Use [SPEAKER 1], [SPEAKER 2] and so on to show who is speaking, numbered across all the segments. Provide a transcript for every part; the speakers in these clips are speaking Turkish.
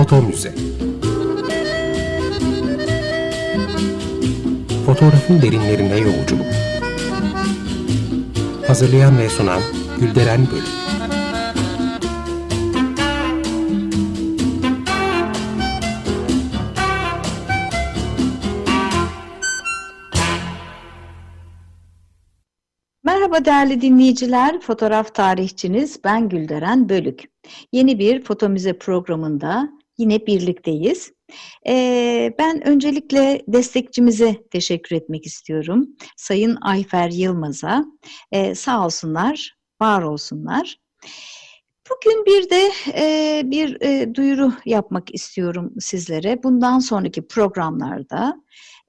[SPEAKER 1] Foto Müze. Fotoğrafın derinlerine yolculuk. Hazırlayan ve sunan Gülderen Bölüm.
[SPEAKER 2] Merhaba değerli dinleyiciler, fotoğraf tarihçiniz ben Gülderen Bölük. Yeni bir foto müze programında yine birlikteyiz. Ee, ben öncelikle destekçimize teşekkür etmek istiyorum. Sayın Ayfer Yılmaz'a. Ee, sağ olsunlar, var olsunlar. Bugün bir de e, bir e, duyuru yapmak istiyorum sizlere. Bundan sonraki programlarda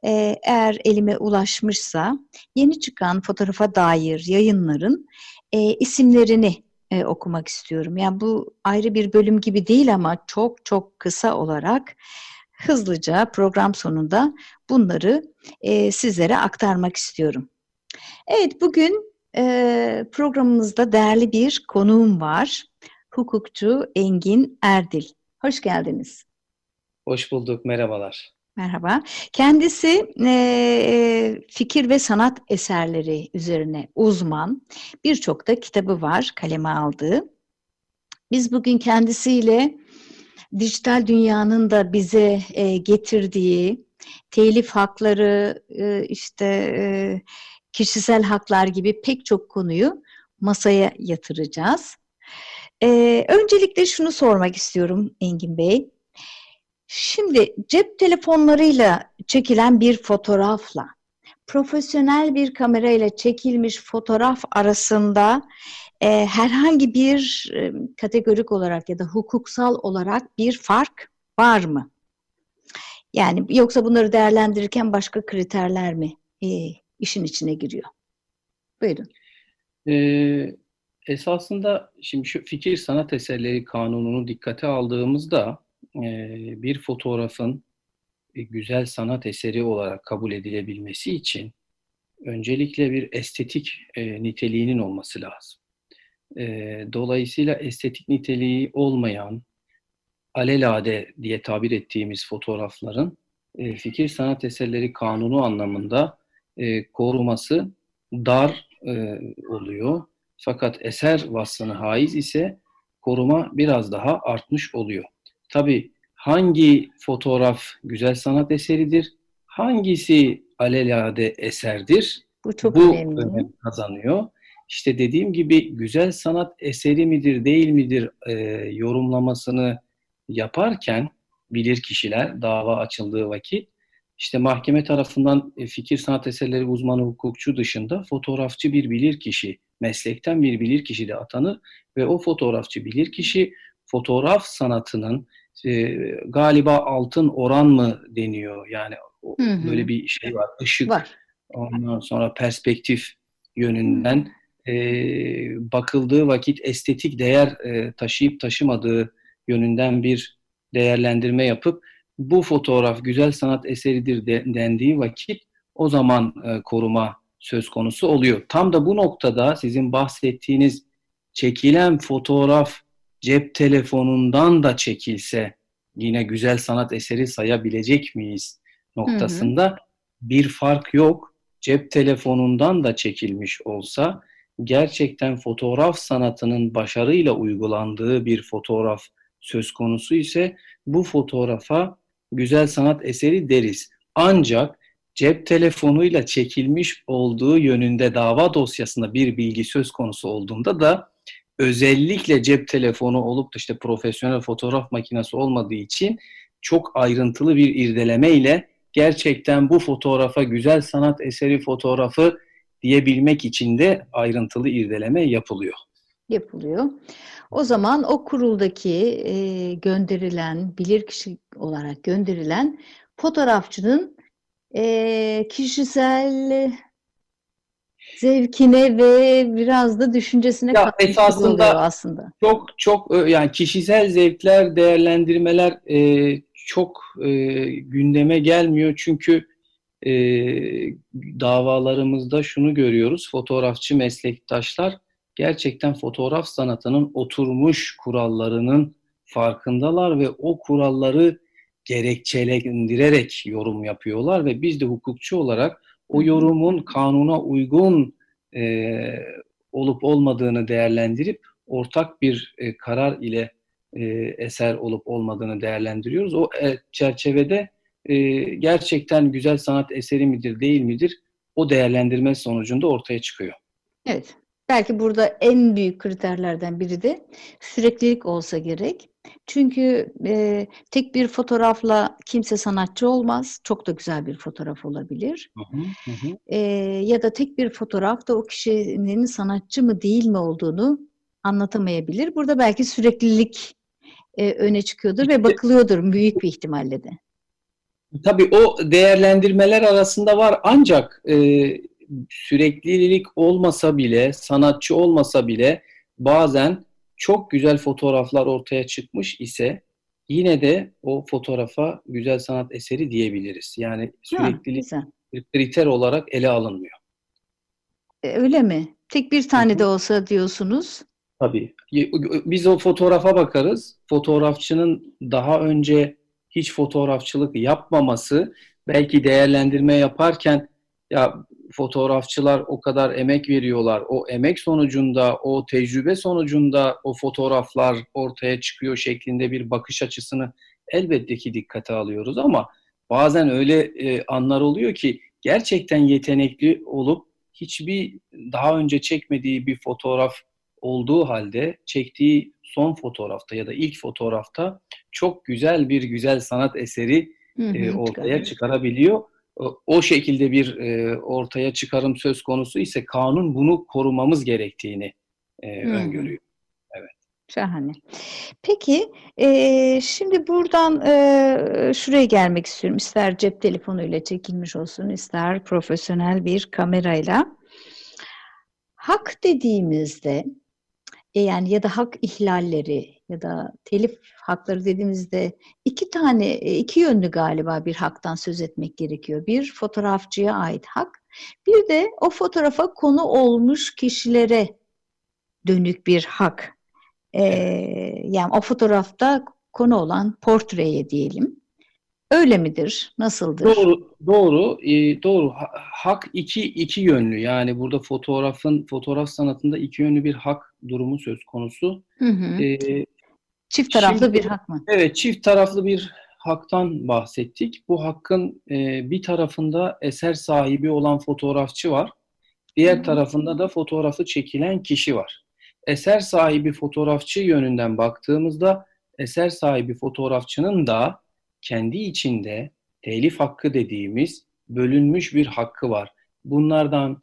[SPEAKER 2] e, eğer elime ulaşmışsa yeni çıkan fotoğrafa dair yayınların e, isimlerini e, okumak istiyorum. Yani bu ayrı bir bölüm gibi değil ama çok çok kısa olarak hızlıca program sonunda bunları e, sizlere aktarmak istiyorum. Evet bugün e, programımızda değerli bir konuğum var. Hukukçu Engin Erdil. Hoş geldiniz.
[SPEAKER 3] Hoş bulduk, merhabalar.
[SPEAKER 2] Merhaba. Kendisi e, fikir ve sanat eserleri üzerine uzman. Birçok da kitabı var kaleme aldığı. Biz bugün kendisiyle dijital dünyanın da bize e, getirdiği telif hakları, e, işte e, kişisel haklar gibi pek çok konuyu masaya yatıracağız. E, öncelikle şunu sormak istiyorum Engin Bey. Şimdi cep telefonlarıyla çekilen bir fotoğrafla profesyonel bir kamerayla çekilmiş fotoğraf arasında e, herhangi bir e, kategorik olarak ya da hukuksal olarak bir fark var mı? Yani yoksa bunları değerlendirirken başka kriterler mi e, işin içine giriyor? Buyurun.
[SPEAKER 3] Ee, esasında şimdi şu fikir sanat eserleri kanununu dikkate aldığımızda bir fotoğrafın güzel sanat eseri olarak kabul edilebilmesi için öncelikle bir estetik niteliğinin olması lazım. Dolayısıyla estetik niteliği olmayan, alelade diye tabir ettiğimiz fotoğrafların fikir sanat eserleri kanunu anlamında koruması dar oluyor. Fakat eser vasfını haiz ise koruma biraz daha artmış oluyor. Tabii hangi fotoğraf güzel sanat eseridir, hangisi alelade eserdir?
[SPEAKER 2] Bu çok Bu önemli. önem
[SPEAKER 3] kazanıyor. İşte dediğim gibi güzel sanat eseri midir, değil midir e, yorumlamasını yaparken bilir kişiler dava açıldığı vakit işte mahkeme tarafından e, fikir sanat eserleri uzmanı hukukçu dışında fotoğrafçı bir bilir kişi, meslekten bir bilir kişi de atanır ve o fotoğrafçı bilir kişi fotoğraf sanatının e, galiba altın oran mı deniyor yani hı hı. böyle bir şey var ışık var. ondan sonra perspektif yönünden e, bakıldığı vakit estetik değer e, taşıyıp taşımadığı yönünden bir değerlendirme yapıp bu fotoğraf güzel sanat eseridir de, dendiği vakit o zaman e, koruma söz konusu oluyor. Tam da bu noktada sizin bahsettiğiniz çekilen fotoğraf cep telefonundan da çekilse yine güzel sanat eseri sayabilecek miyiz noktasında hı hı. bir fark yok. Cep telefonundan da çekilmiş olsa gerçekten fotoğraf sanatının başarıyla uygulandığı bir fotoğraf söz konusu ise bu fotoğrafa güzel sanat eseri deriz. Ancak cep telefonuyla çekilmiş olduğu yönünde dava dosyasında bir bilgi söz konusu olduğunda da özellikle cep telefonu olup da işte profesyonel fotoğraf makinesi olmadığı için çok ayrıntılı bir irdeleme ile gerçekten bu fotoğrafa güzel sanat eseri fotoğrafı diyebilmek için de ayrıntılı irdeleme yapılıyor.
[SPEAKER 2] Yapılıyor. O zaman o kuruldaki e, gönderilen, bilirkişi olarak gönderilen fotoğrafçının e, kişisel zevkine ve biraz da düşüncesine ya esasında aslında.
[SPEAKER 3] Çok çok e, yani kişisel zevkler, değerlendirmeler e, çok e, gündeme gelmiyor çünkü e, davalarımızda şunu görüyoruz. Fotoğrafçı meslektaşlar gerçekten fotoğraf sanatının oturmuş kurallarının farkındalar ve o kuralları gerekçelendirerek yorum yapıyorlar ve biz de hukukçu olarak o yorumun kanuna uygun e, olup olmadığını değerlendirip ortak bir e, karar ile e, eser olup olmadığını değerlendiriyoruz. O e, çerçevede e, gerçekten güzel sanat eseri midir değil midir o değerlendirme sonucunda ortaya çıkıyor.
[SPEAKER 2] Evet. Belki burada en büyük kriterlerden biri de süreklilik olsa gerek. Çünkü e, tek bir fotoğrafla kimse sanatçı olmaz. Çok da güzel bir fotoğraf olabilir.
[SPEAKER 3] Hı hı, hı.
[SPEAKER 2] E, ya da tek bir fotoğraf da o kişinin sanatçı mı değil mi olduğunu anlatamayabilir. Burada belki süreklilik e, öne çıkıyordur ve bakılıyordur büyük bir ihtimalle de.
[SPEAKER 3] Tabii o değerlendirmeler arasında var ancak e, süreklilik olmasa bile, sanatçı olmasa bile bazen çok güzel fotoğraflar ortaya çıkmış ise yine de o fotoğrafa güzel sanat eseri diyebiliriz. Yani süreklilik
[SPEAKER 2] Ha,
[SPEAKER 3] bir kriter olarak ele alınmıyor.
[SPEAKER 2] E, öyle mi? Tek bir tane de olsa diyorsunuz.
[SPEAKER 3] Tabii. Biz o fotoğrafa bakarız. Fotoğrafçının daha önce hiç fotoğrafçılık yapmaması belki değerlendirme yaparken ya fotoğrafçılar o kadar emek veriyorlar. O emek sonucunda, o tecrübe sonucunda o fotoğraflar ortaya çıkıyor şeklinde bir bakış açısını elbette ki dikkate alıyoruz ama bazen öyle e, anlar oluyor ki gerçekten yetenekli olup hiçbir daha önce çekmediği bir fotoğraf olduğu halde çektiği son fotoğrafta ya da ilk fotoğrafta çok güzel bir güzel sanat eseri
[SPEAKER 2] Hı hı,
[SPEAKER 3] e, ortaya çıkarabiliyor. O- şekilde bir e, ortaya çıkarım söz konusu ise kanun bunu korumamız gerektiğini e,
[SPEAKER 2] hı.
[SPEAKER 3] öngörüyor.
[SPEAKER 2] Şahane. Peki, eee, şimdi buradan şuraya gelmek istiyorum. İster cep telefonuyla çekilmiş olsun, ister profesyonel bir kamerayla. Hak dediğimizde, e, yani ya da hak ihlalleri ya da telif hakları dediğimizde iki tane, e, iki yönlü galiba bir haktan söz etmek gerekiyor. Bir fotoğrafçıya ait hak, bir de o fotoğrafa konu olmuş kişilere dönük bir hak. Ee, yani o fotoğrafta konu olan portreye diyelim. Öyle midir? Nasıldır?
[SPEAKER 3] Doğru, doğru, e, doğru. Ha- Hak iki iki yönlü. Yani burada fotoğrafın fotoğraf sanatında iki yönlü bir hak durumu söz konusu.
[SPEAKER 2] Hı hı.
[SPEAKER 3] E,
[SPEAKER 2] Çift taraflı
[SPEAKER 3] şimdi-
[SPEAKER 2] bir hak mı?
[SPEAKER 3] Evet, çift taraflı bir haktan bahsettik. Bu hakkın e, bir tarafında eser sahibi olan fotoğrafçı var. Diğer
[SPEAKER 2] Hı.
[SPEAKER 3] tarafında da fotoğrafı çekilen kişi var. Eser sahibi fotoğrafçı yönünden baktığımızda eser sahibi fotoğrafçının da kendi içinde telif hakkı dediğimiz bölünmüş bir hakkı var. Bunlardan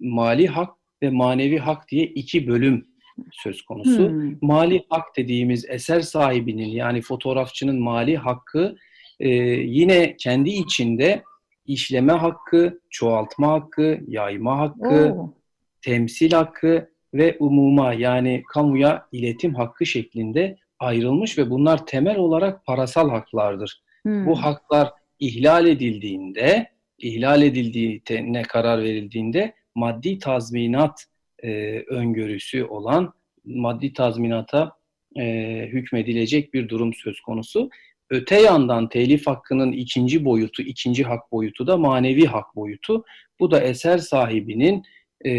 [SPEAKER 3] mali hak ve manevi hak diye iki bölüm söz konusu
[SPEAKER 2] Hmm.
[SPEAKER 3] mali hak dediğimiz eser sahibinin yani fotoğrafçının mali hakkı e, yine kendi içinde işleme hakkı, çoğaltma hakkı, yayma hakkı,
[SPEAKER 2] Oo.
[SPEAKER 3] temsil hakkı ve umuma yani kamuya iletim hakkı şeklinde ayrılmış ve bunlar temel olarak parasal haklardır.
[SPEAKER 2] Hmm.
[SPEAKER 3] Bu haklar ihlal edildiğinde, ihlal edildiğine karar verildiğinde maddi tazminat e, öngörüsü olan maddi tazminata e, hükmedilecek bir durum söz konusu. Öte yandan telif hakkının ikinci boyutu, ikinci hak boyutu da manevi hak boyutu. Bu da eser sahibinin e,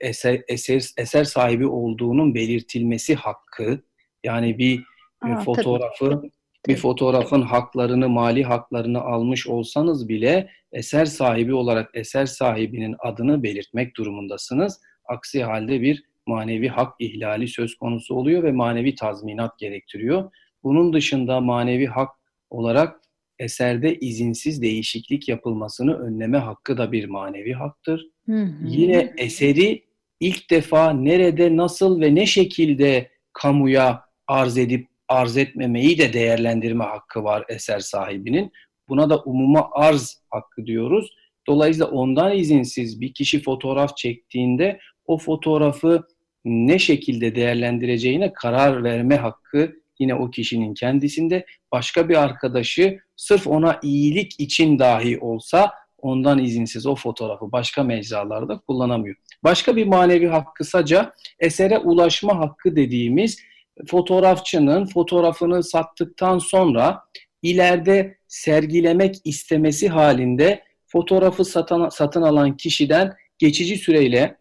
[SPEAKER 3] eser, eser, eser sahibi olduğunun belirtilmesi hakkı. Yani bir e,
[SPEAKER 2] Aa,
[SPEAKER 3] fotoğrafı
[SPEAKER 2] tabii,
[SPEAKER 3] bir fotoğrafın haklarını, mali haklarını almış olsanız bile eser sahibi olarak eser sahibinin adını belirtmek durumundasınız. Aksi halde bir manevi hak ihlali söz konusu oluyor ve manevi tazminat gerektiriyor. Bunun dışında manevi hak olarak eserde izinsiz değişiklik yapılmasını önleme hakkı da bir manevi haktır.
[SPEAKER 2] Hı hı.
[SPEAKER 3] Yine eseri ilk defa nerede, nasıl ve ne şekilde kamuya arz edip arz etmemeyi de değerlendirme hakkı var eser sahibinin. Buna da umuma arz hakkı diyoruz. Dolayısıyla ondan izinsiz bir kişi fotoğraf çektiğinde o fotoğrafı ne şekilde değerlendireceğine karar verme hakkı yine o kişinin kendisinde. Başka bir arkadaşı sırf ona iyilik için dahi olsa ondan izinsiz o fotoğrafı başka mecralarda kullanamıyor. Başka bir manevi hak kısaca esere ulaşma hakkı dediğimiz fotoğrafçının fotoğrafını sattıktan sonra ileride sergilemek istemesi halinde fotoğrafı satan, satın alan kişiden geçici süreyle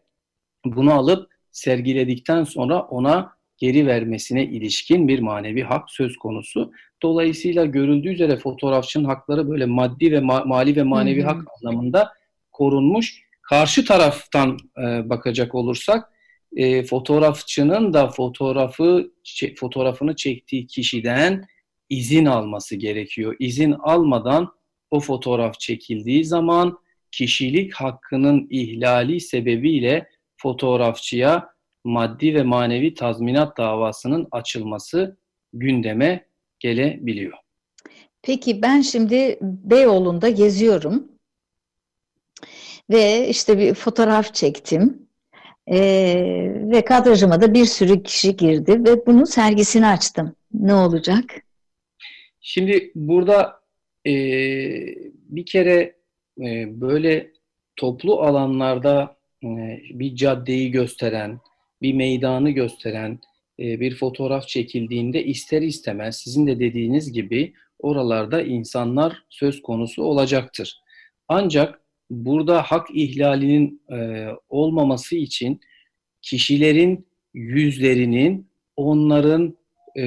[SPEAKER 3] bunu alıp sergiledikten sonra ona geri vermesine ilişkin bir manevi hak söz konusu. Dolayısıyla görüldüğü üzere fotoğrafçının hakları böyle maddi ve ma- mali ve manevi hı. hak anlamında korunmuş. Karşı taraftan e, bakacak olursak e, fotoğrafçının da fotoğrafı fotoğrafını çektiği kişiden izin alması gerekiyor. İzin almadan o fotoğraf çekildiği zaman kişilik hakkının ihlali sebebiyle fotoğrafçıya maddi ve manevi tazminat davasının açılması gündeme gelebiliyor.
[SPEAKER 2] Peki ben şimdi Beyoğlu'nda geziyorum ve işte bir fotoğraf çektim ee, ve kadrajıma da bir sürü kişi girdi ve bunun sergisini açtım. Ne olacak?
[SPEAKER 3] Şimdi burada e, bir kere e, böyle toplu alanlarda bir caddeyi gösteren, bir meydanı gösteren e, bir fotoğraf çekildiğinde ister istemez sizin de dediğiniz gibi oralarda insanlar söz konusu olacaktır. Ancak burada hak ihlalinin e, olmaması için kişilerin yüzlerinin onların e,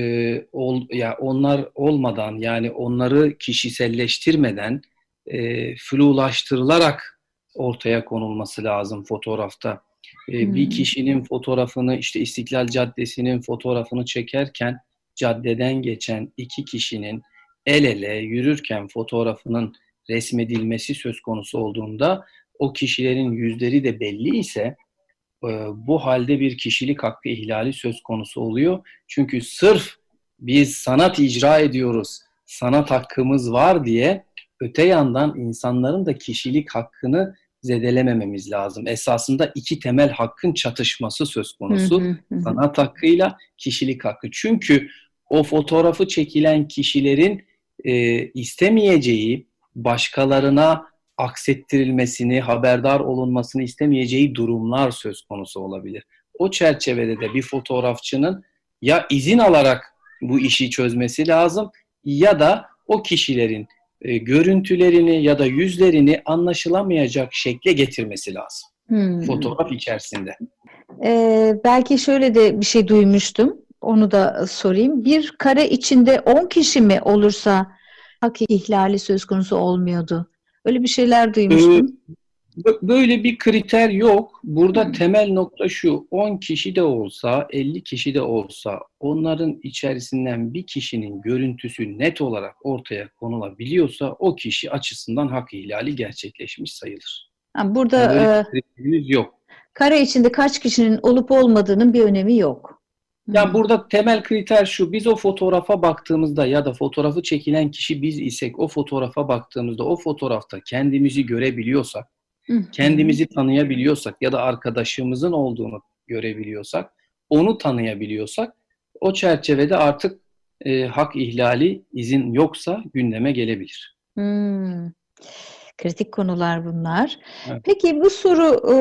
[SPEAKER 3] ya onlar olmadan yani onları kişiselleştirmeden e, flulaştırılarak ortaya konulması lazım fotoğrafta. E, hmm. Bir kişinin fotoğrafını işte İstiklal Caddesi'nin fotoğrafını çekerken caddeden geçen iki kişinin el ele yürürken fotoğrafının resmedilmesi söz konusu olduğunda o kişilerin yüzleri de belli ise e, bu halde bir kişilik hakkı ihlali söz konusu oluyor. Çünkü sırf biz sanat icra ediyoruz, sanat hakkımız var diye öte yandan insanların da kişilik hakkını zedelemememiz lazım. Esasında iki temel hakkın çatışması söz konusu. Hı hı hı. Sanat hakkıyla kişilik hakkı. Çünkü o fotoğrafı çekilen kişilerin e, istemeyeceği, başkalarına aksettirilmesini, haberdar olunmasını istemeyeceği durumlar söz konusu olabilir. O çerçevede de bir fotoğrafçının ya izin alarak bu işi çözmesi lazım ya da o kişilerin e, görüntülerini ya da yüzlerini anlaşılamayacak şekle getirmesi lazım. Hmm. Fotoğraf içerisinde.
[SPEAKER 2] Ee, belki şöyle de bir şey duymuştum. Onu da sorayım. Bir kare içinde 10 kişi mi olursa hak ihlali söz konusu olmuyordu. Öyle bir şeyler duymuştum.
[SPEAKER 3] Ee, böyle bir kriter yok. Burada hmm. temel nokta şu. 10 kişi de olsa, 50 kişi de olsa onların içerisinden bir kişinin görüntüsü net olarak ortaya konulabiliyorsa o kişi açısından hak ihlali gerçekleşmiş sayılır.
[SPEAKER 2] Yani burada yani e, yok. Kare içinde kaç kişinin olup olmadığının bir önemi yok.
[SPEAKER 3] Yani hmm. burada temel kriter şu. Biz o fotoğrafa baktığımızda ya da fotoğrafı çekilen kişi biz isek o fotoğrafa baktığımızda o fotoğrafta kendimizi görebiliyorsak. Kendimizi tanıyabiliyorsak ya da arkadaşımızın olduğunu görebiliyorsak, onu tanıyabiliyorsak o çerçevede artık e, hak ihlali izin yoksa gündeme gelebilir.
[SPEAKER 2] Hmm. Kritik konular bunlar. Evet. Peki bu soru e,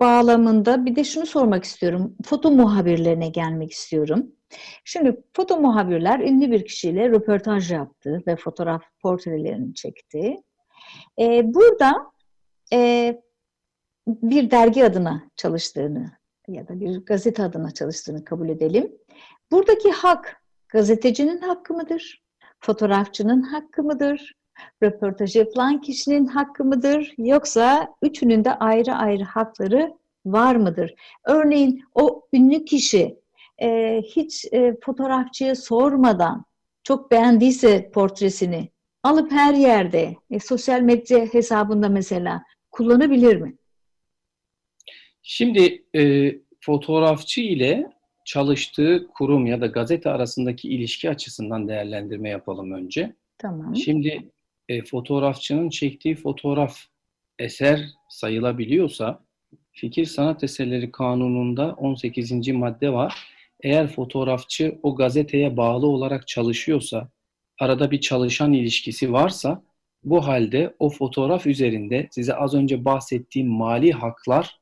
[SPEAKER 2] bağlamında bir de şunu sormak istiyorum. Foto muhabirlerine gelmek istiyorum. Şimdi foto muhabirler ünlü bir kişiyle röportaj yaptı ve fotoğraf portrelerini çekti. E, burada e, bir dergi adına çalıştığını ya da bir gazete adına çalıştığını kabul edelim. Buradaki hak gazetecinin hakkı mıdır? Fotoğrafçının hakkı mıdır? röportaj yapılan kişinin hakkı mıdır yoksa üçünün de ayrı ayrı hakları var mıdır? Örneğin o ünlü kişi e, hiç e, fotoğrafçıya sormadan çok beğendiyse portresini alıp her yerde e, sosyal medya hesabında mesela kullanabilir mi?
[SPEAKER 3] Şimdi e, fotoğrafçı ile çalıştığı kurum ya da gazete arasındaki ilişki açısından değerlendirme yapalım önce. Tamam. Şimdi e, fotoğrafçının çektiği fotoğraf eser sayılabiliyorsa Fikir Sanat Eserleri Kanunu'nda 18. madde var. Eğer fotoğrafçı o gazeteye bağlı olarak çalışıyorsa, arada bir çalışan ilişkisi varsa bu halde o fotoğraf üzerinde size az önce bahsettiğim mali haklar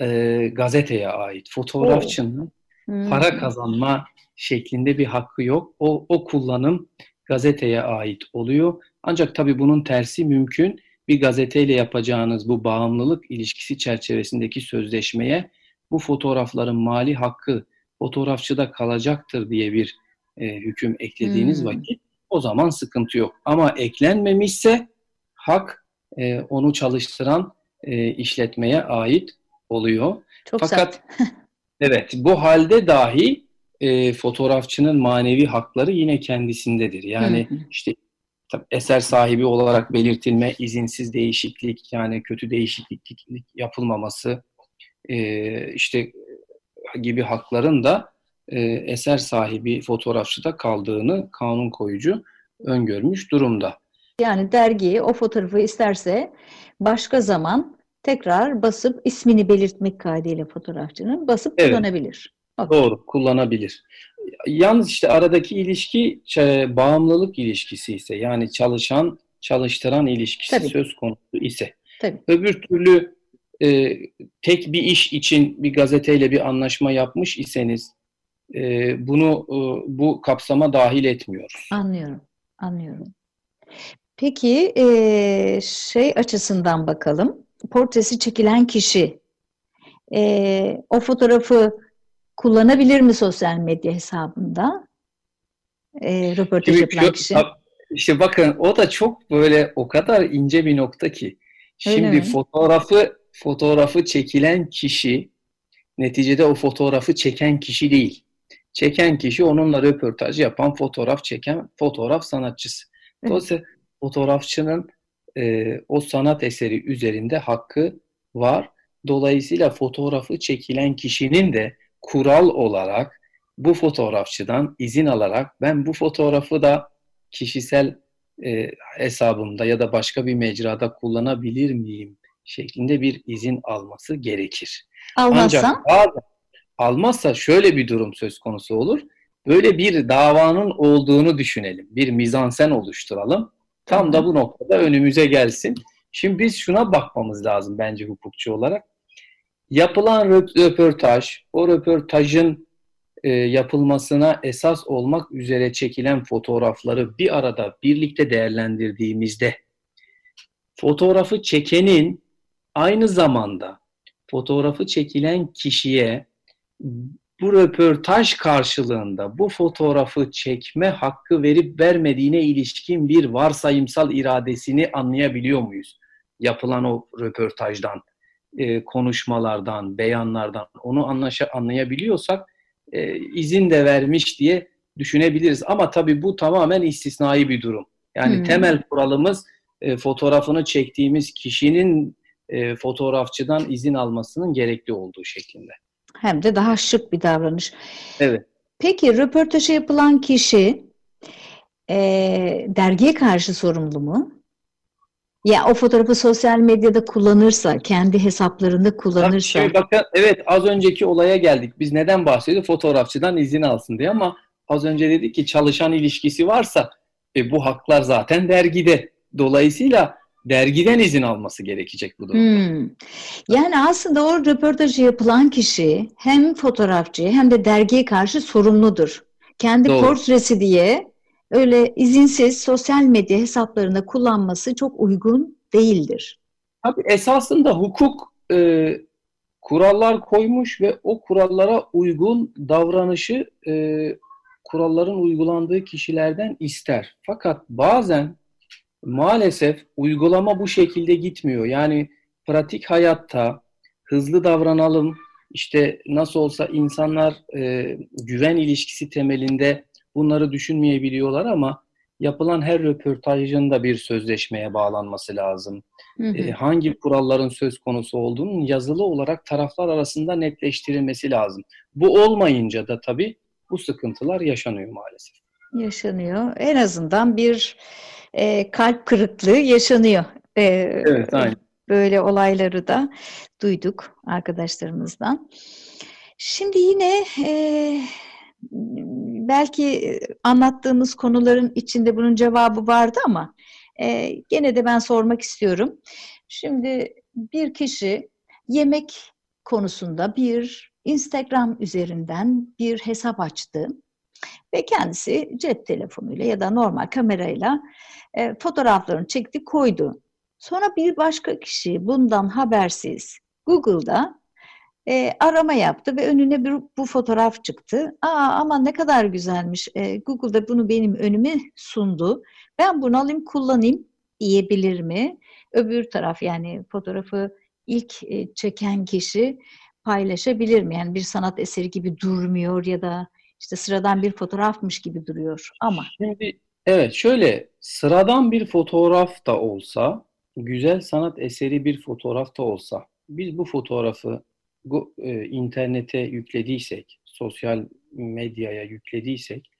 [SPEAKER 3] e, gazeteye ait. Fotoğrafçının
[SPEAKER 2] Hmm.
[SPEAKER 3] para kazanma şeklinde bir hakkı yok. O, o kullanım gazeteye ait oluyor. Ancak tabii bunun tersi mümkün. Bir gazeteyle yapacağınız bu bağımlılık ilişkisi çerçevesindeki sözleşmeye bu fotoğrafların mali hakkı fotoğrafçıda kalacaktır diye bir e, hüküm eklediğiniz
[SPEAKER 2] Hmm.
[SPEAKER 3] vakit o zaman sıkıntı yok. Ama eklenmemişse hak e, onu çalıştıran e, işletmeye ait oluyor.
[SPEAKER 2] Çok
[SPEAKER 3] Fakat evet bu halde dahi e, fotoğrafçının manevi hakları yine kendisindedir. Yani
[SPEAKER 2] Hı hı.
[SPEAKER 3] işte tabii eser sahibi olarak belirtilme, izinsiz değişiklik yani kötü değişiklik yapılmaması e, işte gibi hakların da e, eser sahibi fotoğrafçıda kaldığını kanun koyucu öngörmüş durumda.
[SPEAKER 2] Yani dergi o fotoğrafı isterse başka zaman tekrar basıp ismini belirtmek kaydıyla fotoğrafçının basıp
[SPEAKER 3] Evet.
[SPEAKER 2] kullanabilir.
[SPEAKER 3] Doğru, kullanabilir. Yalnız işte aradaki ilişki bağımlılık ilişkisi ise yani çalışan çalıştıran ilişkisi
[SPEAKER 2] Tabii.
[SPEAKER 3] söz konusu ise
[SPEAKER 2] Tabii.
[SPEAKER 3] öbür türlü e, tek bir iş için bir gazeteyle bir anlaşma yapmış iseniz e, bunu e, bu kapsama dahil etmiyoruz.
[SPEAKER 2] Anlıyorum. Anlıyorum. Peki eee, şey açısından bakalım. Portresi çekilen kişi eee, o fotoğrafı kullanabilir mi sosyal medya hesabında? Röportaj
[SPEAKER 3] Şimdi
[SPEAKER 2] yapılan kişi.
[SPEAKER 3] işte bakın o da çok böyle o kadar ince bir nokta ki.
[SPEAKER 2] Öyle
[SPEAKER 3] Şimdi
[SPEAKER 2] mi?
[SPEAKER 3] fotoğrafı fotoğrafı çekilen kişi neticede o fotoğrafı çeken kişi değil. Çeken kişi onunla röportaj yapan, fotoğraf çeken fotoğraf sanatçısı. Dolayısıyla fotoğrafçının e, o sanat eseri üzerinde hakkı var. Dolayısıyla fotoğrafı çekilen kişinin de kural olarak bu fotoğrafçıdan izin alarak ben bu fotoğrafı da kişisel e, hesabımda ya da başka bir mecrada kullanabilir miyim şeklinde bir izin alması gerekir.
[SPEAKER 2] Almazsa
[SPEAKER 3] Ancak bazen almazsa şöyle bir durum söz konusu olur. Böyle bir davanın olduğunu düşünelim. Bir mizansen oluşturalım. Tam da bu noktada önümüze gelsin. Şimdi biz şuna bakmamız lazım bence hukukçu olarak. Yapılan rö- röportaj, o röportajın e, yapılmasına esas olmak üzere çekilen fotoğrafları bir arada birlikte değerlendirdiğimizde fotoğrafı çekenin aynı zamanda fotoğrafı çekilen kişiye bu röportaj karşılığında bu fotoğrafı çekme hakkı verip vermediğine ilişkin bir varsayımsal iradesini anlayabiliyor muyuz? Yapılan o röportajdan, e, konuşmalardan, beyanlardan onu anlaşa, anlayabiliyorsak e, izin de vermiş diye düşünebiliriz. Ama tabii bu tamamen istisnai bir durum. Yani
[SPEAKER 2] Hmm.
[SPEAKER 3] temel kuralımız e, fotoğrafını çektiğimiz kişinin e, fotoğrafçıdan izin almasının gerekli olduğu şeklinde.
[SPEAKER 2] Hem de daha şık bir davranış.
[SPEAKER 3] Evet.
[SPEAKER 2] Peki röportajı yapılan kişi eee, dergiye karşı sorumlu mu? Ya o fotoğrafı sosyal medyada kullanırsa, kendi hesaplarında kullanırsa.
[SPEAKER 3] Şimdi bakın evet az önceki olaya geldik. Biz neden bahsediyoruz? Fotoğrafçıdan izin alsın diye ama az önce dedik ki çalışan ilişkisi varsa e, bu haklar zaten dergide. Dolayısıyla dergiden izin alması gerekecek bu durumda.
[SPEAKER 2] Hmm. Yani aslında o röportajı yapılan kişi hem fotoğrafçı hem de dergiye karşı sorumludur. Kendi
[SPEAKER 3] Doğru.
[SPEAKER 2] portresi diye öyle izinsiz sosyal medya hesaplarında kullanması çok uygun değildir.
[SPEAKER 3] Tabii esasında hukuk e, kurallar koymuş ve o kurallara uygun davranışı e, kuralların uygulandığı kişilerden ister. Fakat bazen maalesef uygulama bu şekilde gitmiyor. Yani pratik hayatta hızlı davranalım, işte nasıl olsa insanlar e, güven ilişkisi temelinde bunları düşünmeyebiliyorlar ama yapılan her röportajın da bir sözleşmeye bağlanması lazım.
[SPEAKER 2] Hı hı.
[SPEAKER 3] E, hangi kuralların söz konusu olduğunun yazılı olarak taraflar arasında netleştirilmesi lazım. Bu olmayınca da tabii bu sıkıntılar yaşanıyor maalesef.
[SPEAKER 2] Yaşanıyor. En azından bir e, kalp kırıklığı yaşanıyor. E,
[SPEAKER 3] Evet, aynen.
[SPEAKER 2] Böyle olayları da duyduk arkadaşlarımızdan. Şimdi yine e, belki anlattığımız konuların içinde bunun cevabı vardı ama e, gene de ben sormak istiyorum. Şimdi bir kişi yemek konusunda bir Instagram üzerinden bir hesap açtı ve kendisi cep telefonuyla ya da normal kamerayla e, fotoğraflarını çekti koydu. Sonra bir başka kişi bundan habersiz Google'da e, arama yaptı ve önüne bir, bu fotoğraf çıktı. Aa ama ne kadar güzelmiş. E, Google'da bunu benim önüme sundu. Ben bunu alayım kullanayım diyebilir mi? Öbür taraf yani fotoğrafı ilk e, çeken kişi paylaşabilir mi? Yani bir sanat eseri gibi durmuyor ya da işte sıradan bir fotoğrafmış gibi duruyor ama.
[SPEAKER 3] Şimdi evet şöyle sıradan bir fotoğraf da olsa, güzel sanat eseri bir fotoğraf da olsa biz bu fotoğrafı bu, e, internete yüklediysek, sosyal medyaya yüklediysek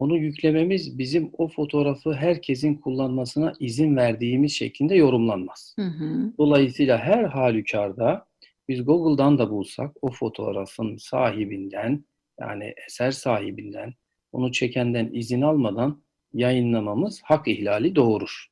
[SPEAKER 3] onu yüklememiz bizim o fotoğrafı herkesin kullanmasına izin verdiğimiz şeklinde yorumlanmaz. Hı hı. Dolayısıyla her halükarda biz Google'dan da bulsak o fotoğrafın sahibinden yani eser sahibinden onu çekenden izin almadan yayınlamamız hak ihlali doğurur.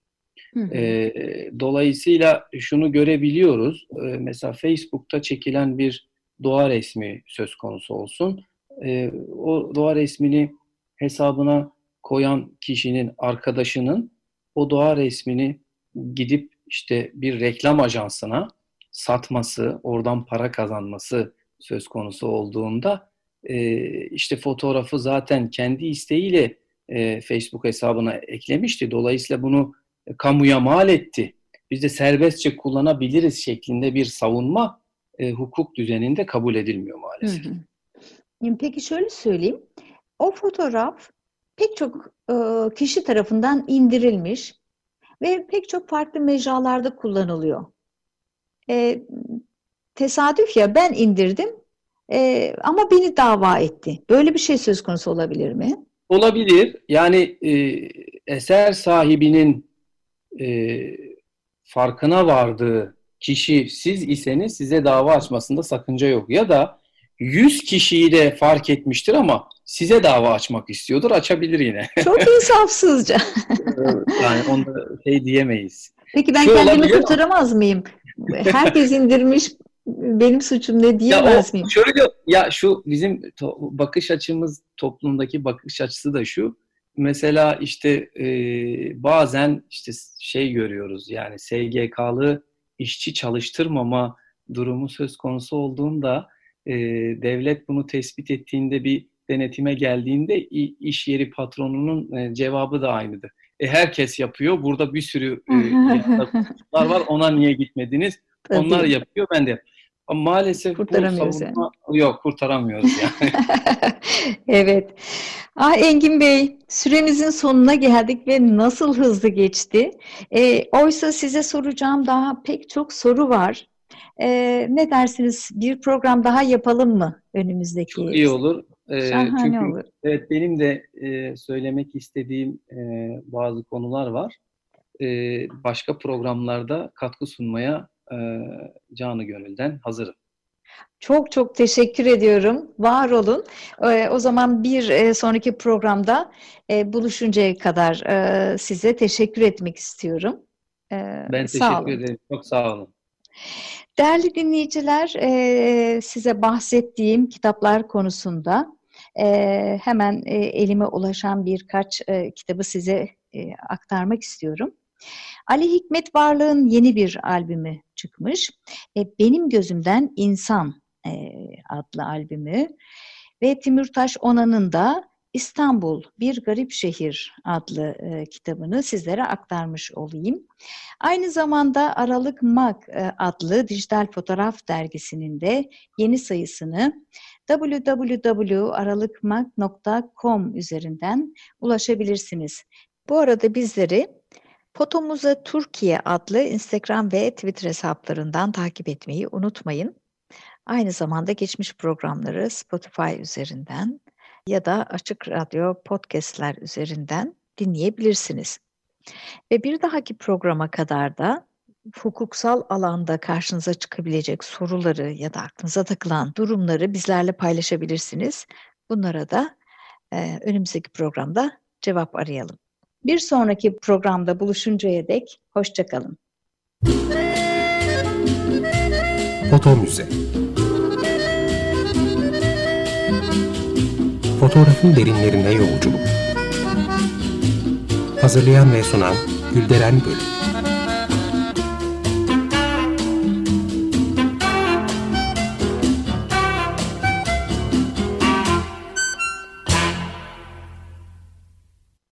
[SPEAKER 3] Hı hı. E, dolayısıyla şunu görebiliyoruz. E, mesela Facebook'ta çekilen bir doğa resmi söz konusu olsun. E, o doğa resmini hesabına koyan kişinin arkadaşının o doğa resmini gidip işte bir reklam ajansına satması, oradan para kazanması söz konusu olduğunda e, işte fotoğrafı zaten kendi isteğiyle e, Facebook hesabına eklemişti. Dolayısıyla bunu kamuya mal etti. Biz de serbestçe kullanabiliriz şeklinde bir savunma e, hukuk düzeninde kabul edilmiyor maalesef. Hı
[SPEAKER 2] hı. Peki şöyle söyleyeyim. O fotoğraf pek çok e, kişi tarafından indirilmiş ve pek çok farklı mecralarda kullanılıyor. E, tesadüf ya ben indirdim e, ama beni dava etti. Böyle bir şey söz konusu olabilir mi?
[SPEAKER 3] Olabilir. Yani e, eser sahibinin e, farkına vardığı kişi siz iseniz size dava açmasında sakınca yok. Ya da 100 kişiyi de fark etmiştir ama size dava açmak istiyordur, açabilir yine.
[SPEAKER 2] Çok insafsızca.
[SPEAKER 3] yani onda şey diyemeyiz.
[SPEAKER 2] Peki ben Şu kendimi kurtaramaz mıyım? Herkes indirmiş, benim suçum ne diyemez miyim?
[SPEAKER 3] Şöyle ya şu bizim to- bakış açımız toplumdaki bakış açısı da şu. Mesela işte e, bazen işte şey görüyoruz yani SGK'lı işçi çalıştırmama durumu söz konusu olduğunda e, devlet bunu tespit ettiğinde bir denetime geldiğinde iş yeri patronunun e, cevabı da aynıdır. E, herkes yapıyor. Burada bir sürü e, var. Ona niye gitmediniz? Onlar yapıyor. Ben de ama maalesef bu savunma yani. yok kurtaramıyoruz yani.
[SPEAKER 2] evet. Ah Engin Bey, süremizin sonuna geldik ve nasıl hızlı geçti. E, oysa size soracağım daha pek çok soru var. E, ne dersiniz? Bir program daha yapalım mı önümüzdeki?
[SPEAKER 3] Çok iyi olur. E, Şahane çünkü, olur. Evet benim de e, söylemek istediğim e, bazı konular var. E, başka programlarda katkı sunmaya e, canı gönülden hazırım.
[SPEAKER 2] Çok çok teşekkür ediyorum. Var olun. O zaman bir e, sonraki programda e, buluşuncaya kadar e, size teşekkür etmek istiyorum.
[SPEAKER 3] Ben teşekkür ederim. Çok sağ olun.
[SPEAKER 2] Değerli dinleyiciler, size bahsettiğim kitaplar konusunda hemen elime ulaşan birkaç kitabı size aktarmak istiyorum. Ali Hikmet Varlığ'ın yeni bir albümü çıkmış. E, Benim Gözümden İnsan e, adlı albümü ve Timurtaş Onan'ın da İstanbul Bir Garip Şehir adlı e, kitabını sizlere aktarmış olayım. Aynı zamanda Aralık Mag e, adlı dijital fotoğraf dergisinin de yeni sayısını www.aralıkmag.com üzerinden ulaşabilirsiniz. Bu arada bizleri Fotomuza Türkiye adlı Instagram ve Twitter hesaplarından takip etmeyi unutmayın. Aynı zamanda geçmiş programları Spotify üzerinden ya da Açık Radyo podcastler üzerinden dinleyebilirsiniz. Ve bir dahaki programa kadar da hukuksal alanda karşınıza çıkabilecek soruları ya da aklınıza takılan durumları bizlerle paylaşabilirsiniz. Bunlara da e, önümüzdeki programda cevap arayalım. Bir sonraki programda buluşuncaya dek hoşçakalın.
[SPEAKER 1] Foto Müze Fotoğrafın derinlerine yolculuk. Hazırlayan ve sunan Gülderen Bölüm.